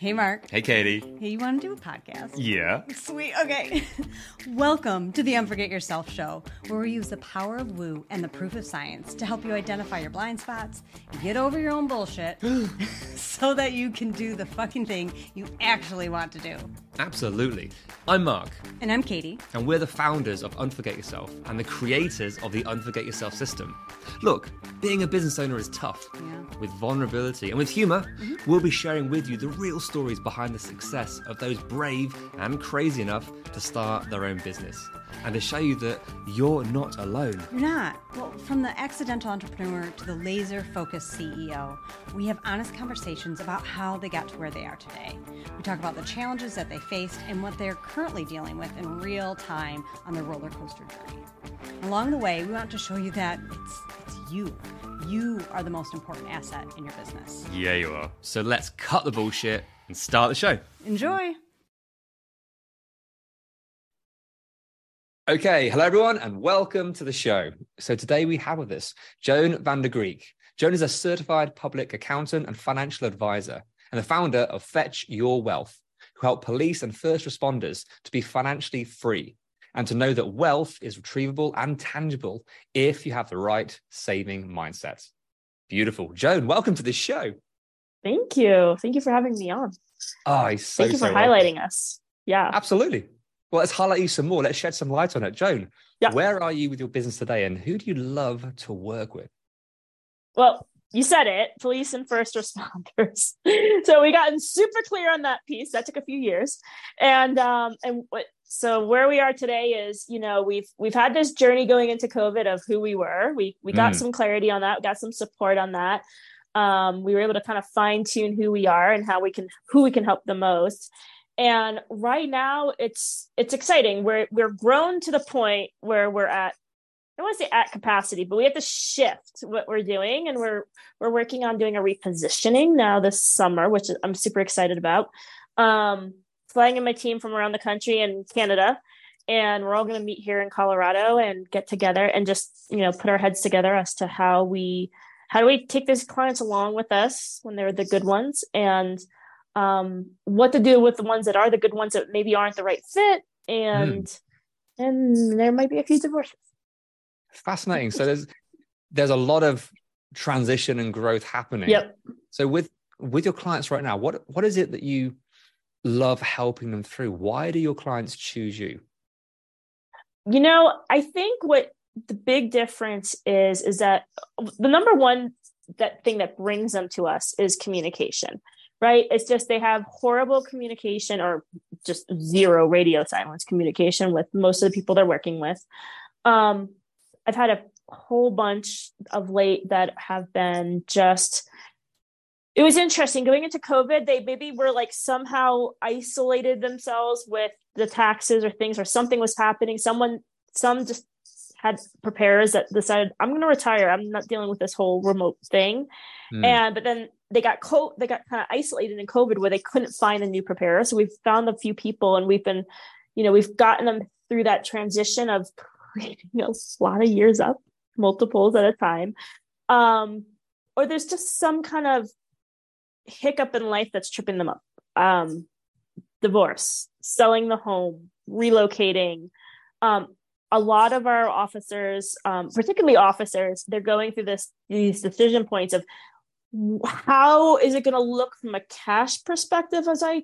Hey, Mark. Hey, Katie. Hey, you want to do a podcast? Yeah. Sweet. Okay. Welcome to the Unforget Yourself show, where we use the power of woo and the proof of science to help you identify your blind spots, get over your own bullshit, so that you can do the fucking thing you actually want to do. Absolutely. I'm Mark, And I'm Katie. and we're the founders of Unforget Yourself and the creators of the Unforget Yourself system. Look, being a business owner is tough. Yeah. With vulnerability and with humor, mm-hmm. we'll be sharing with you the real stories behind the success of those brave and crazy enough to start their own business and to show you that you're not alone. You're not. Well, from the accidental entrepreneur to the laser focused CEO, we have honest conversations about how they got to where they are today. We talk about the challenges that they faced and what they're currently dealing with in real time on their roller coaster journey. Along the way, we want to show you that it's, it's you. You are the most important asset in your business. Yeah, you are. So let's cut the bullshit and start the show. Enjoy. Okay, hello everyone, and welcome to the show. So today we have with us Joan van der Griek. Joan is a certified public accountant and financial advisor, and the founder of Fetch Your Wealth, who help police and first responders to be financially free and to know that wealth is retrievable and tangible if you have the right saving mindset. Beautiful. Joan, welcome to the show. Thank you. Thank you for having me on. Oh, so, Thank you for so welcome. highlighting us. Yeah. Absolutely. Well, let's highlight you some more. Let's shed some light on it. Joan, Yeah. where are you with your business today and who do you love to work with? Well, you said it police and first responders. so we gotten super clear on that piece. That took a few years. And, um, and what, so where we are today is, you know, we've, we've had this journey going into COVID of who we were. We, we got Mm. some clarity on that, got some support on that. Um, we were able to kind of fine tune who we are and how we can, who we can help the most. and right now it's it's exciting we're we're grown to the point where we're at i don't want to say at capacity but we have to shift what we're doing and we're we're working on doing a repositioning now this summer which i'm super excited about um flying in my team from around the country and canada and we're all going to meet here in colorado and get together and just you know put our heads together as to how we how do we take these clients along with us when they're the good ones and um, what to do with the ones that are the good ones that maybe aren't the right fit and and there might be a few divorces Fascinating. So there's there's a lot of transition and growth happening. yep So with with your clients right now, what what is it that you love helping them through? Why do your clients choose you? you know i think what the big difference is is that the number one that thing that brings them to us is communication right it's just they have horrible communication or just zero radio silence communication with most of the people they're working with um i've had a whole bunch of late that have been just it was interesting going into covid they maybe were like somehow isolated themselves with the taxes or things or something was happening. Someone some just had preparers that decided i'm going to retire. I'm not dealing with this whole remote thing. Hmm. and but then they got co- they got kind of isolated in covid where they couldn't find a new preparer. So we've found a few people and we've been you know we've gotten them through that transition of you know a lot of years up multiples at a time. Um or there's just some kind of hiccup in life that's tripping them up. Um divorce selling the home relocating. Um a lot of our officers um, particularly officers they're going through this these decision points of how is it going to look from a cash perspective as i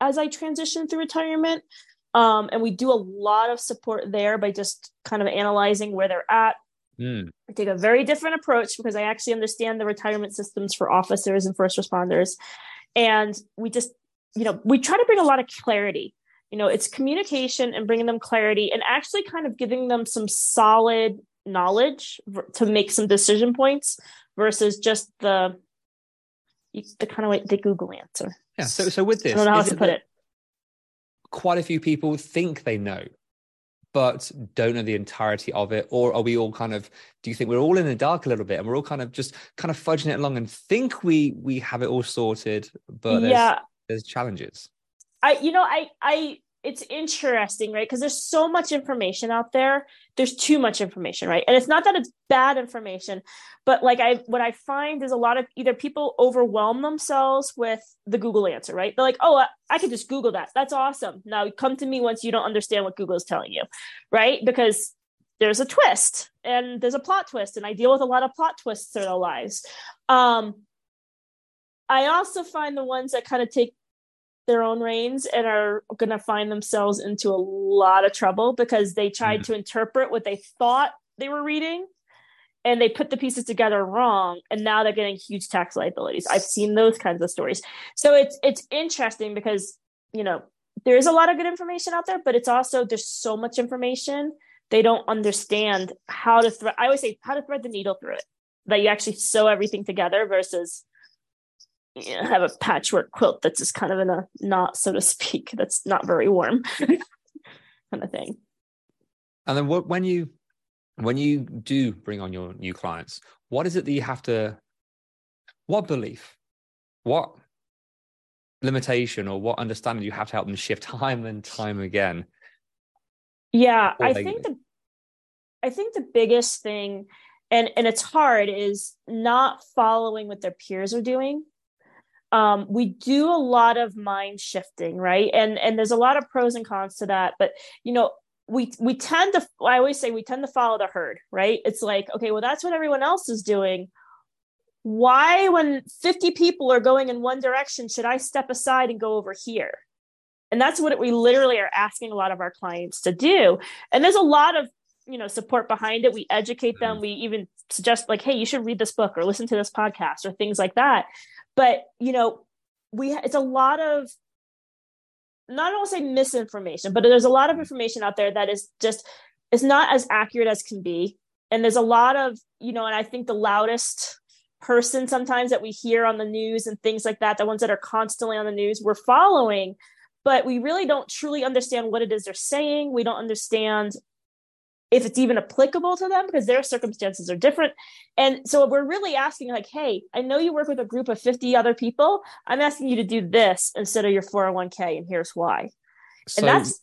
as i transition through retirement? Um, and we do a lot of support there by just kind of analyzing where they're at Hmm. I take a very different approach because I actually understand the retirement systems for officers and first responders. And we just, you know, we try to bring a lot of clarity. You know, it's communication and bringing them clarity and actually kind of giving them some solid knowledge to make some decision points versus just the the kind of like the Google answer. Yeah. So so with this, I don't know how to put it. Quite a few people think they know, but don't know the entirety of it. Or are we all kind of, do you think we're all in the dark a little bit and we're all kind of just kind of fudging it along and think we we have it all sorted, but there's yeah, there's challenges. I you know I I it's interesting, right? Because there's so much information out there. There's too much information, right? And it's not that it's bad information, but like I what I find is a lot of either people overwhelm themselves with the Google answer, right? They're like, "Oh, I, I can just Google that. That's awesome." Now come to me once you don't understand what Google is telling you, right? Because there's a twist and there's a plot twist, and I deal with a lot of plot twists in our lives. Um, I also find the ones that kind of take their own reins and are going to find themselves into a lot of trouble because they tried mm. to interpret what they thought they were reading and they put the pieces together wrong and now they're getting huge tax liabilities i've seen those kinds of stories so it's it's interesting because you know there is a lot of good information out there but it's also there's so much information they don't understand how to thread i always say how to thread the needle through it that you actually sew everything together versus you know, have a patchwork quilt that's just kind of in a knot, so to speak, that's not very warm, kind of thing. And then what, when you when you do bring on your new clients, what is it that you have to? What belief? What limitation or what understanding you have to help them shift time and time again? Yeah, I think the I think the biggest thing and and it's hard is not following what their peers are doing um, we do a lot of mind shifting right? And and there's a lot of pros and cons to that but you know we we tend to i always say we tend to follow the herd right? It's like okay well that's what everyone else is doing. Why when 50 people are going in one direction should i step aside and go over here? And that's what we literally are asking a lot of our clients to do. And there's a lot of you know support behind it we educate them mm-hmm. we even suggest like hey you should read this book or listen to this podcast or things like that but you know we it's a lot of not don't say misinformation, but there's a lot of information out there that is just is not as accurate as can be. And there's a lot of, you know, and I think the loudest person sometimes that we hear on the news and things like that, the ones that are constantly on the news, we're following, but we really don't truly understand what it is they're saying. We don't understand if it's even applicable to them because their circumstances are different. And so we're really asking, like, hey, I know you work with a group of 50 other people. I'm asking you to do this instead of your 401k, and here's why. So and that's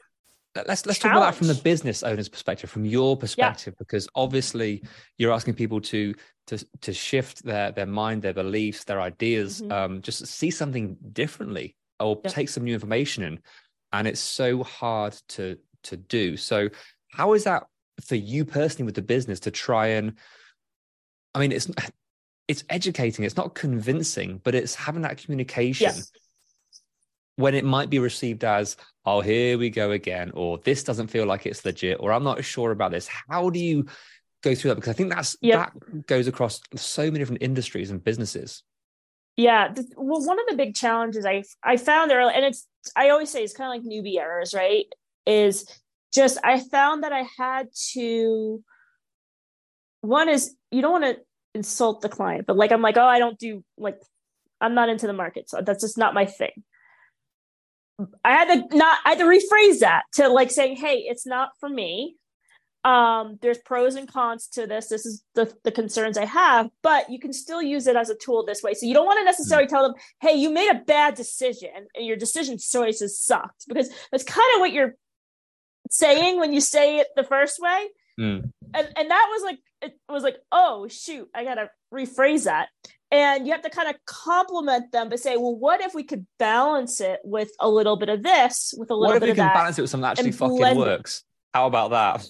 let's let's talk about that from the business owner's perspective, from your perspective, yeah. because obviously you're asking people to to to shift their their mind, their beliefs, their ideas, mm-hmm. um, just see something differently or yeah. take some new information in. And it's so hard to to do. So how is that for you personally with the business to try and i mean it's it's educating it's not convincing but it's having that communication yes. when it might be received as oh here we go again or this doesn't feel like it's legit or i'm not sure about this how do you go through that because i think that's yep. that goes across so many different industries and businesses yeah well one of the big challenges i i found early and it's i always say it's kind of like newbie errors right is just I found that I had to one is you don't want to insult the client, but like I'm like, oh, I don't do like I'm not into the market. So that's just not my thing. I had to not I had to rephrase that to like saying, hey, it's not for me. Um, there's pros and cons to this. This is the, the concerns I have, but you can still use it as a tool this way. So you don't want to necessarily tell them, hey, you made a bad decision and your decision choices sucked because that's kind of what you're saying when you say it the first way. Mm. And and that was like it was like, oh shoot, I gotta rephrase that. And you have to kind of compliment them, but say, well, what if we could balance it with a little bit of this, with a little what bit of that? If we can balance it with something that actually fucking works? How about that?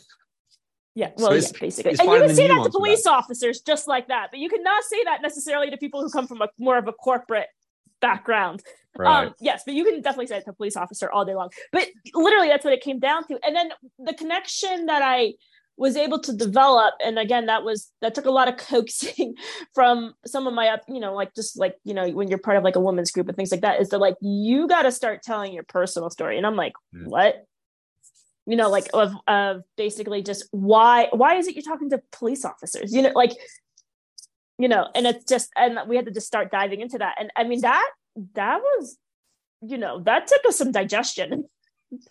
Yeah, well, so yeah, basically. And you can say that to police officers just like that, but you cannot say that necessarily to people who come from a more of a corporate background. Right. Um, yes, but you can definitely say it to a police officer all day long. But literally, that's what it came down to. And then the connection that I was able to develop, and again, that was that took a lot of coaxing from some of my up, you know, like just like you know, when you're part of like a women's group and things like that, is they're like, you got to start telling your personal story, and I'm like, mm. what? You know, like of of basically just why why is it you're talking to police officers? You know, like you know, and it's just and we had to just start diving into that, and I mean that that was, you know, that took us some digestion.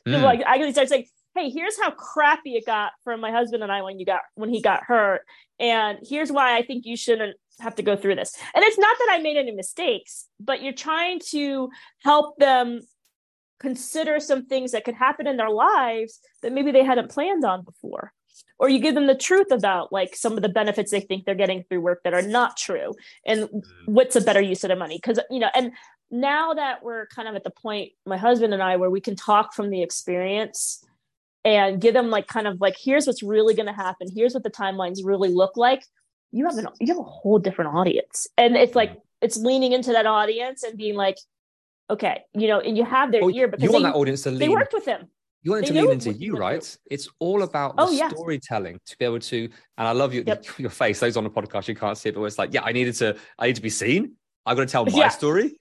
Mm. like I can start saying, hey, here's how crappy it got for my husband and I when you got when he got hurt. And here's why I think you shouldn't have to go through this. And it's not that I made any mistakes, but you're trying to help them consider some things that could happen in their lives that maybe they hadn't planned on before or you give them the truth about like some of the benefits they think they're getting through work that are not true and mm. what's a better use of the money because you know and now that we're kind of at the point my husband and i where we can talk from the experience and give them like kind of like here's what's really going to happen here's what the timelines really look like you have an you have a whole different audience and it's like mm. it's leaning into that audience and being like okay you know and you have their well, ear because you want they, that audience to lean, they worked with him you want it to lean into you, right? It's all about the oh, yeah. storytelling to be able to. And I love your yep. your face. Those on the podcast you can't see it, but it's like, yeah, I needed to. I need to be seen. I'm going to tell my yeah. story.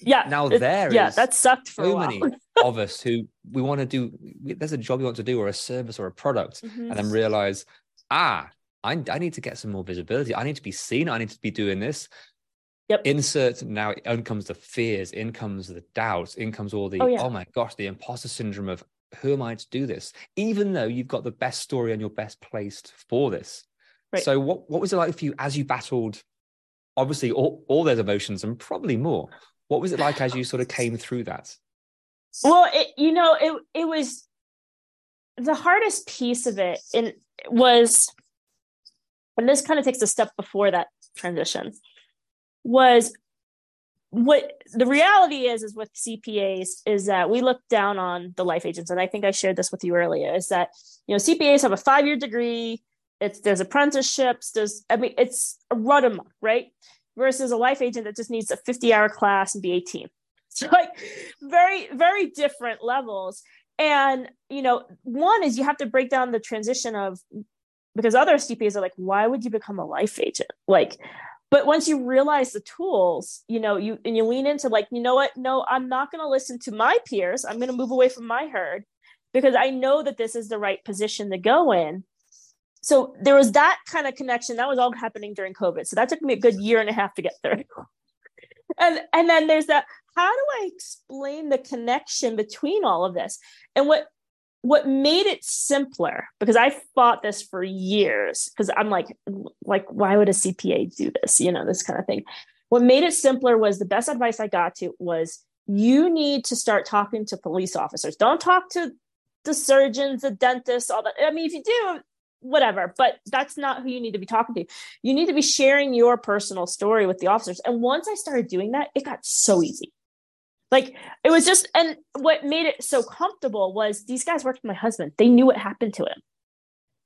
Yeah. Now there yeah, that sucked for so many of us who we want to do. There's a job you want to do, or a service, or a product, mm-hmm. and then realize, ah, I, I need to get some more visibility. I need to be seen. I need to be doing this. Yep. Insert now in comes the fears, in comes the doubts, in comes all the oh, yeah. oh my gosh, the imposter syndrome of who am I to do this? Even though you've got the best story and you're best placed for this. Right. So what, what was it like for you as you battled obviously all, all those emotions and probably more? What was it like as you sort of came through that? Well, it, you know, it it was the hardest piece of it and was and this kind of takes a step before that transition was what the reality is is with cpas is that we look down on the life agents. And i think i shared this with you earlier is that you know cpas have a five year degree. It's there's apprenticeships. There's i mean it's a run amok right? Versus a life agent that just needs a 50 hour class and be 18 so like very very different levels. And you know one is you have to break down the transition of because other cpas are like why would you become a life agent? Like but once you realize the tools you know you and you lean into like you know what? No i'm not going to listen to my peers. I'm going to move away from my herd because i know that this is the right position to go in. So there was that kind of connection. That was all happening during covid. So that took me a good year and a half to get through. And and then there's that how do i explain the connection between all of this? And what what made it simpler because i fought this for years because i'm like like why would a cpa do this? You know this kind of thing. What made it simpler was the best advice i got to was you need to start talking to police officers. Don't talk to the surgeons the dentists all that i mean if you do whatever but that's not who you need to be talking to. You need to be sharing your personal story with the officers. And once i started doing that it got so easy like it was just, and what made it so comfortable was these guys worked with my husband. They knew what happened to him.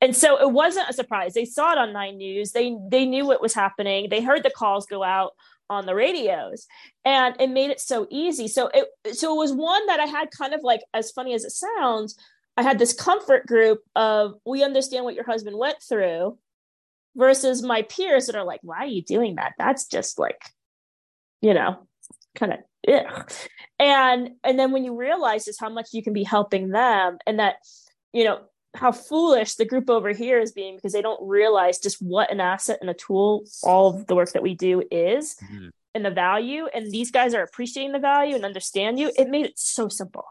And so it wasn't a surprise. They saw it on Nine News. They they knew what was happening. They heard the calls go out on the radios, and it made it so easy. So it so it was one that I had kind of like as funny as it sounds. I had this comfort group of we understand what your husband went through, versus my peers that are like, why are you doing that? That's just like, you know, kind of and and then when you realize is how much you can be helping them and that you know how foolish the group over here is being because they don't realize just what an asset and a tool all of the work that we do is mm-hmm. and the value and these guys are appreciating the value and understand you it made it so simple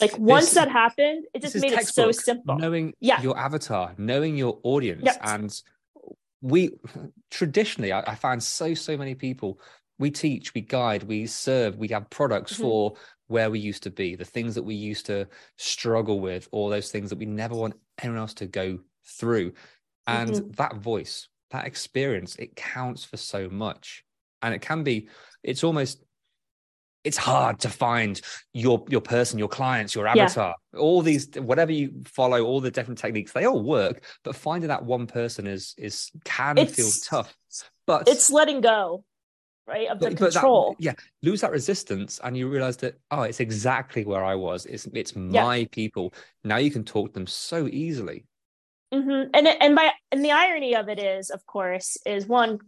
like once this, that happened it just made it so simple knowing yeah. your avatar knowing your audience yep. and we traditionally I, I find so so many people we teach, we guide, we serve, we have products mm-hmm. for where we used to be, the things that we used to struggle with, all those things that we never want anyone else to go through. And mm-hmm. that voice, that experience, it counts for so much. And it can be, it's almost, it's hard to find your your person, your clients, your avatar, yeah. all these whatever you follow, all the different techniques, they all work. But finding that one person is is can it's, feel tough. But it's letting go right of the but, control that, yeah lose that resistance and you realize that oh it's exactly where i was it's it's my yeah. people now you can talk to them so easily mm-hmm. and and by and the irony of it is of course is one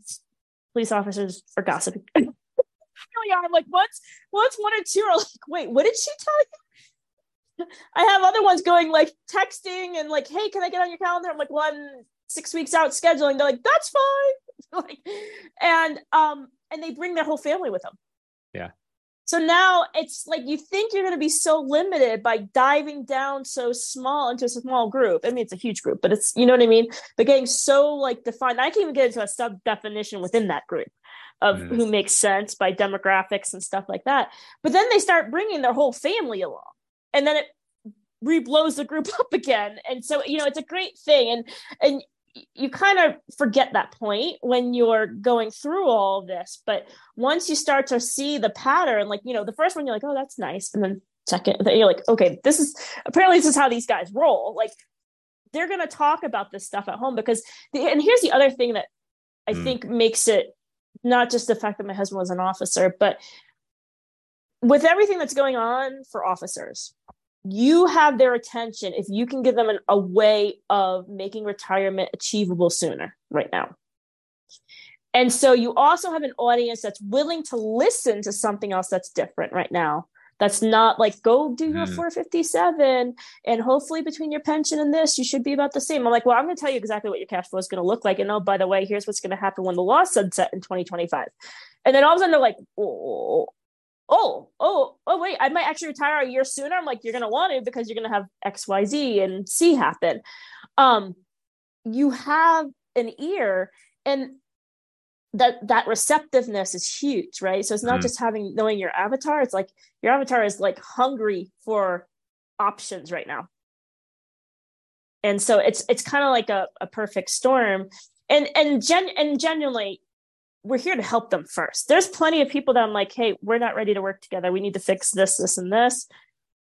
police officers are gossiping really are I'm like once once one or two are like wait what did she tell you I have other ones going like texting and like, hey, can I get on your calendar? I'm like, well, I'm six weeks out scheduling. They're like, that's fine. like, and um, and they bring their whole family with them. Yeah. So now it's like you think you're going to be so limited by diving down so small into a small group. I mean, it's a huge group, but it's, you know what I mean? But getting so like defined, I can't even get into a sub definition within that group of mm. who makes sense by demographics and stuff like that. But then they start bringing their whole family along. and then it reblows the group up again. And so, you know, it's a great thing. And and you kind of forget that point when you're going through all this. But once you start to see the pattern, like, you know, the first one you're like, oh, that's nice. And then second, then you're like, okay, this is apparently this is how these guys roll. Like they're gonna talk about this stuff at home because the, and here's the other thing that I mm. think makes it not just the fact that my husband was an officer, but with everything that's going on for officers, you have their attention if you can give them an, a way of making retirement achievable sooner right now. And so you also have an audience that's willing to listen to something else that's different right now. That's not like go do your mm. 457 and hopefully between your pension and this, you should be about the same. I'm like, well, I'm going to tell you exactly what your cash flow is going to look like. And oh, by the way, here's what's going to happen when the law sunset in 2025. And then all of a sudden they're like, oh, oh, oh, oh, wait, I might actually retire a year sooner. I'm like, you're going to want to because you're going to have X, Y, Z and C happen. Um, you have an ear and that that receptiveness is huge right so it's not mm. just having knowing your avatar it's like your avatar is like hungry for options right now and so it's it's kind of like a, a perfect storm and and gen and genuinely we're here to help them first. There's plenty of people that i'm like hey we're not ready to work together. We need to fix this this and this.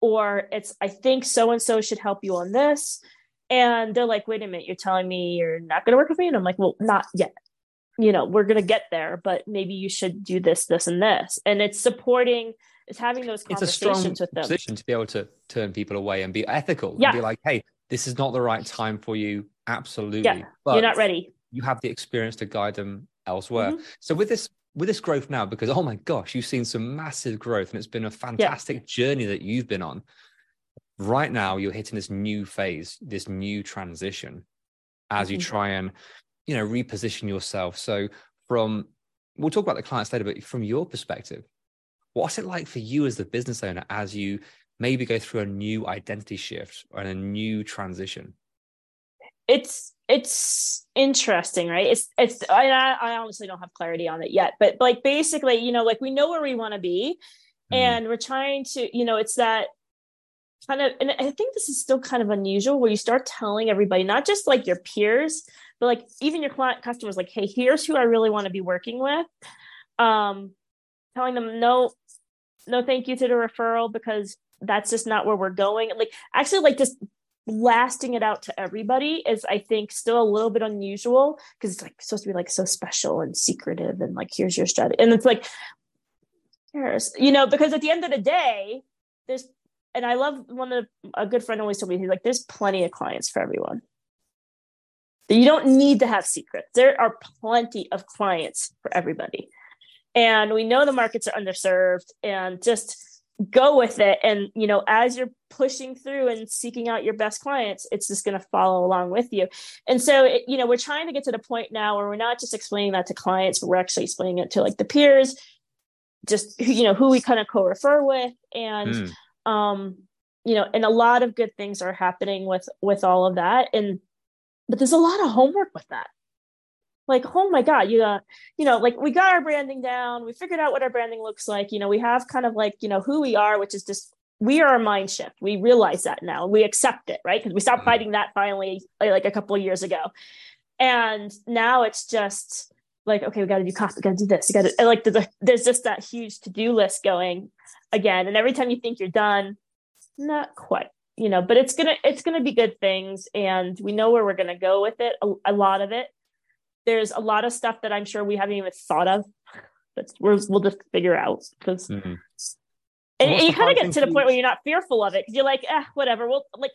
Or it's i think so and so should help you on this. And they're like wait a minute you're telling me you're not going to work with me? And i'm like well not yet. You know we're going to get there but maybe you should do this this and this. And it's supporting it's having those conversations it's a strong with them. position to be able to turn people away and be ethical yeah. and be like hey this is not the right time for you. Absolutely. Yeah but you're not ready. you have the experience to guide them elsewhere mm-hmm. so with this with this growth now because oh my gosh you've seen some massive growth and it's been a fantastic yeah. journey that you've been on right now you're hitting this new phase this new transition as mm-hmm. you try and you know reposition yourself so from we'll talk about the clients later but from your perspective what's it like for you as the business owner as you maybe go through a new identity shift and a new transition it's it's interesting right it's it's I, I honestly don't have clarity on it yet but like basically you know like we know where we want to be mm. and we're trying to you know it's that kind of and i think this is still kind of unusual where you start telling everybody not just like your peers but like even your client customers like hey here's who i really want to be working with um telling them no no thank you to the referral because that's just not where we're going like actually like just blasting it out to everybody is i think still a little bit unusual because it's like supposed to be like so special and secretive and like here's your strategy and it's like cares you know because at the end of the day there's and i love one of a good friend always told me he's like there's plenty of clients for everyone you don't need to have secrets. There are plenty of clients for everybody. And we know the markets are underserved and just go with it. And, you know, as you're pushing through and seeking out your best clients, it's just going to follow along with you. And so, it, you know, we're trying to get to the point now where we're not just explaining that to clients, but we're actually explaining it to like the peers, just, you know, who we kind of co refer with. And, mm. um, you know, and a lot of good things are happening with with all of that. And but there's a lot of homework with that like oh my god you got you know like we got our branding down we figured out what our branding looks like you know we have kind of like you know who we are which is just we are a mind shift. We realize that now. We accept it right? Because we stopped mm-hmm. fighting that finally like a couple of years ago. And now it's just like okay we got to do copy we got to do this you got to like there's, a, there's just that huge to-do list going again. And every time you think you're done not quite you know but it's gonna it's gonna be good things and we know where we're gonna go with it a, a lot of it. There's a lot of stuff that i'm sure we haven't even thought of but we will just figure out because mm-hmm. And, and, you kind of get to the point where you're not fearful of it because you're like eh, whatever well like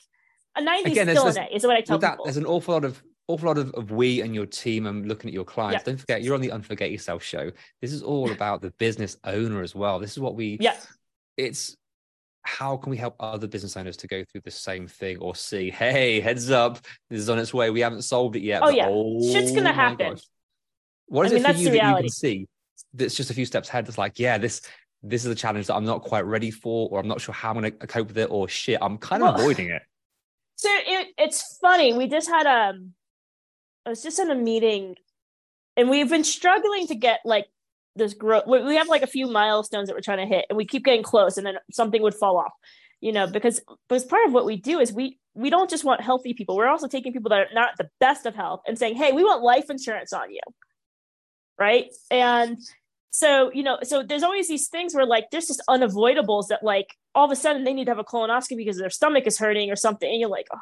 a 90 Again, still an A is what I tell that, people. There's an awful lot of awful lot of, of we and your team and looking at your clients. Yeah. Don't forget you're on the Unforget Yourself show. This is all about the business owner as well. This is what we yeah. It's how can we help other business owners to go through the same thing or see, hey, heads up, this is on its way. We haven't solved it yet. Oh, yeah. Oh, Shit's going to happen. Gosh. What is I mean, it for you that you can see that's just a few steps ahead? That's like, yeah, this this is a challenge that I'm not quite ready for, or I'm not sure how I'm going to cope with it, or shit, I'm kind of well, avoiding it. So it, it's funny. We just had a, um, I was just in a meeting and we've been struggling to get like this growth we have like a few milestones that we're trying to hit and we keep getting close and then something would fall off you know, because because part of what we do is we we don't just want healthy people. We're also taking people that are not the best of health and saying, hey, we want life insurance on you. Right. And so, you know, so there's always these things where like there's just unavoidables that like all of a sudden they need to have a colonoscopy because their stomach is hurting or something. And you're like, oh,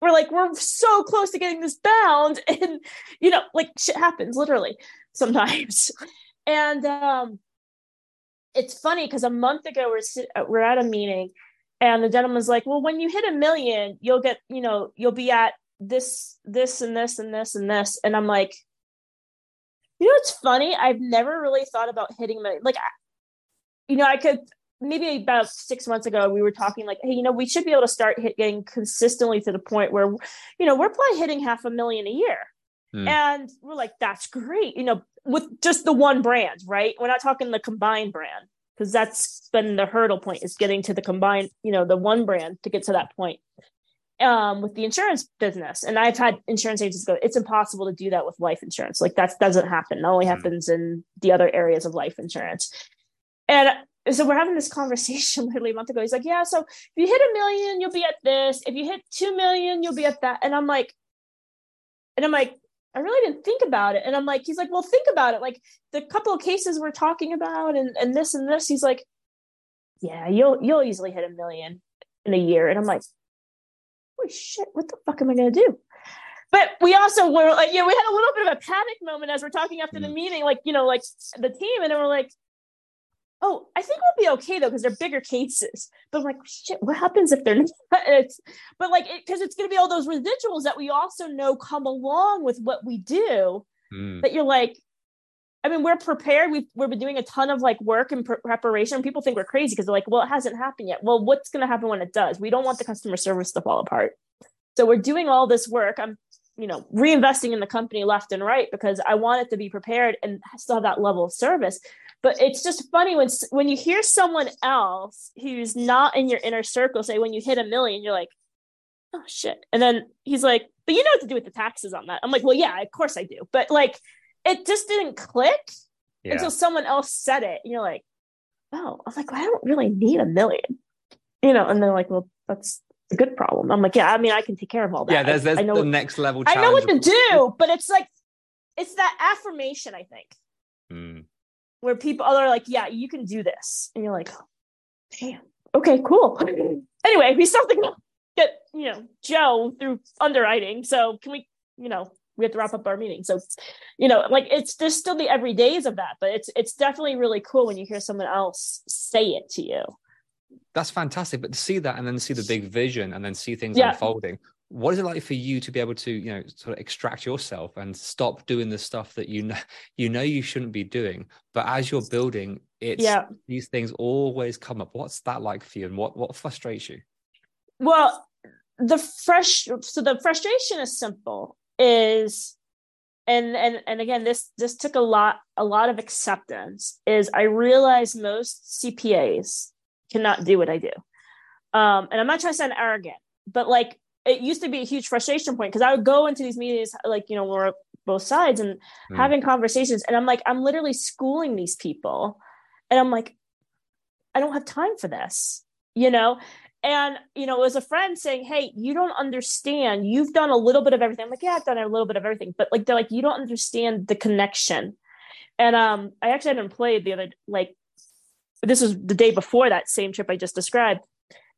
we're like, we're so close to getting this bound. And, you know, like shit happens literally sometimes. and um, it's funny because a month ago we're, we're at a meeting and the gentleman's like, well, when you hit a million, you'll get, you know, you'll be at this, this, and this, and this, and this. And I'm like, you know, it's funny. I've never really thought about hitting my like, you know, I could maybe about six months ago we were talking like, hey, you know, we should be able to start hit getting consistently to the point where, you know, we're probably hitting half a million a year. Mm. And we're like, that's great, you know, with just the one brand, right? We're not talking the combined brand because that's been the hurdle point is getting to the combined, you know, the one brand to get to that point um, with the insurance business. And I've had insurance agents go, it's impossible to do that with life insurance. Like that doesn't happen. It only hmm. happens in the other areas of life insurance. And so we're having this conversation literally a month ago. He's like, yeah, so if you hit a million, you'll be at this. If you hit 2 million, you'll be at that. And I'm like, and I'm like, I really didn't think about it. And I'm like, he's like, well, think about it. Like the couple of cases we're talking about and, and this and this, he's like, yeah, you'll, you'll easily hit a million in a year. And I'm like, holy shit, what the fuck am I going to do? But we also were like, yeah, we had a little bit of a panic moment as we're talking after the mm. meeting, like, you know, like the team. And then we're like, oh, I think we'll be okay though, because they're bigger cases. But I'm like, shit, what happens if they're not? It's, but like, because it, it's going to be all those residuals that we also know come along with what we do mm. that you're like, I mean, we're prepared. We've we've been doing a ton of like work and preparation. People think we're crazy because they're like, well, it hasn't happened yet. Well, what's going to happen when it does? We don't want the customer service to fall apart. So we're doing all this work. I'm, you know, reinvesting in the company left and right because I want it to be prepared and still have that level of service. But it's just funny when when you hear someone else who's not in your inner circle say, when you hit a million, you're like, oh shit. And then he's like, but you know what to do with the taxes on that. I'm like, well, yeah, of course I do. But like it just didn't click yeah. until someone else said it. And you're like, oh, I'm like, well, I don't really need a million, you know? And they're like, well, that's a good problem. I'm like, yeah, I mean, I can take care of all that. Yeah, there's, there's I, know the next level. I know what to do, but it's like, it's that affirmation, I think, mm. where people are like, yeah, you can do this. And you're like, damn, okay, cool. anyway, we still to get, you know, Joe through underwriting. So can we, you know, we have to wrap up our meeting. So, you know, like it's there's still the everydays of that, but it's it's definitely really cool when you hear someone else say it to you. That's fantastic. But to see that and then see the big vision and then see things yeah. unfolding, what is it like for you to be able to, you know, sort of extract yourself and stop doing the stuff that you know you know you shouldn't be doing, but as you're building, it's yeah. these things always come up. What's that like for you, and what what frustrates you? Well, the fresh so the frustration is simple is and and and again this this took a lot a lot of acceptance is i realize most cpas cannot do what i do um and i'm not trying to sound arrogant but like it used to be a huge frustration point because i would go into these meetings like you know we're both sides and mm. having conversations and i'm like i'm literally schooling these people and i'm like i don't have time for this you know and you know, it was a friend saying, "Hey, you don't understand. You've done a little bit of everything." I'm like, "Yeah, I've done a little bit of everything," but like they're like, "You don't understand the connection." And um, I actually had an employee the other like this was the day before that same trip I just described,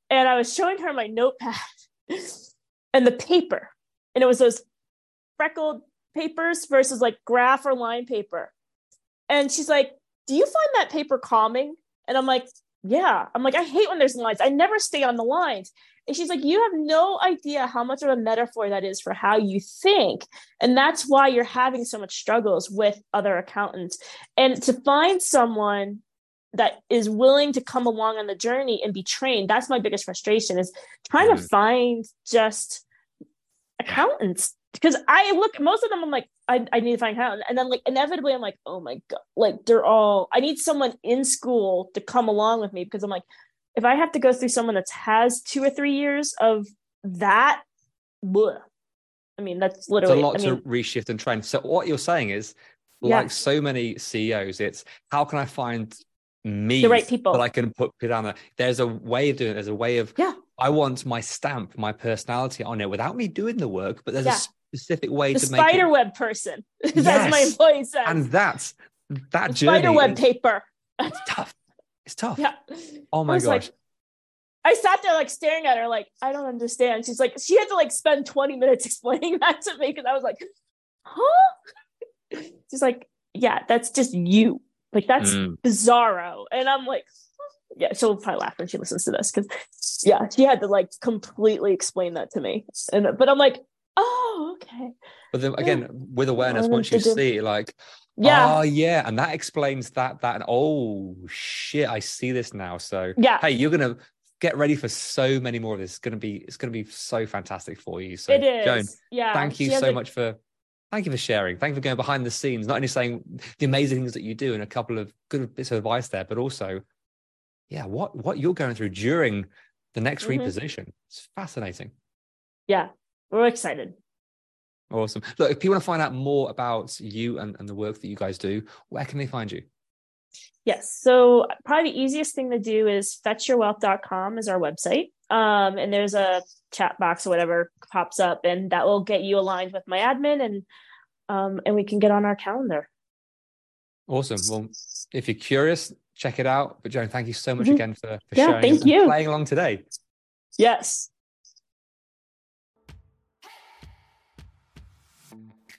and I was showing her my notepad and the paper, and it was those freckled papers versus like graph or line paper, and she's like, "Do you find that paper calming?" And I'm like, yeah. I'm like i hate when there's lines. I never stay on the lines. And she's like you have no idea how much of a metaphor that is for how you think. And that's why you're having so much struggles with other accountants. And to find someone that is willing to come along on the journey and be trained that's my biggest frustration is trying mm-hmm. to find just accountants. Because I look most of them I'm like I, I need to find out and then like inevitably I'm like oh my god like they're all I need someone in school to come along with me because I'm like if I have to go through someone that has two or three years of that bleh. I mean that's literally it's a lot I mean, to reshift and train so what you're saying is yeah. like so many CEOs it's how can I find me The right people. that I can put down there. There's a way of doing it. There's a way of Yeah. I want my stamp, my personality on it without me doing the work, but there's Yeah. A specific way The to make it. spider web person, as my Yes. employee says. And that's that The journey. spider web is paper. tough. It's tough. Yeah. Oh my I gosh. like- I sat there like staring at her, like, I don't understand. She's like, she had to like spend 20 minutes explaining that to me because I was like, huh? She's like, yeah, that's just you. Like, that's Mm. bizarro. And I'm like, yeah, she'll probably laugh when she listens to this because, yeah, she had to like completely explain that to me. And, but I'm like, oh, okay. But then again, with awareness, once you see like, Yeah. oh yeah, and that explains that, that, and oh shit, I see this now. So yeah. hey, you're gonna get ready for so many more of this. It's gonna be it's gonna be so fantastic for you. So it is. Joan, yeah. thank you so a- much for thank you for sharing. Thank you for going behind the scenes, not only saying the amazing things that you do and a couple of good bits of advice there, but also, yeah, what what you're going through during the next Mhm. reposition. It's fascinating. Yeah. We're excited. Awesome. Look, if people want to find out more about you and, and the work that you guys do, where can they find you? Yes. So probably the easiest thing to do is fetchyourwealth.com is our website. Um, and there's a chat box or whatever pops up and that will get you aligned with my admin and um, and we can get on our calendar. Awesome. Well, if you're curious, check it out. But Joan, thank you so much Mhm. again for, for Yeah, sharing thank and you. playing along today. Yes.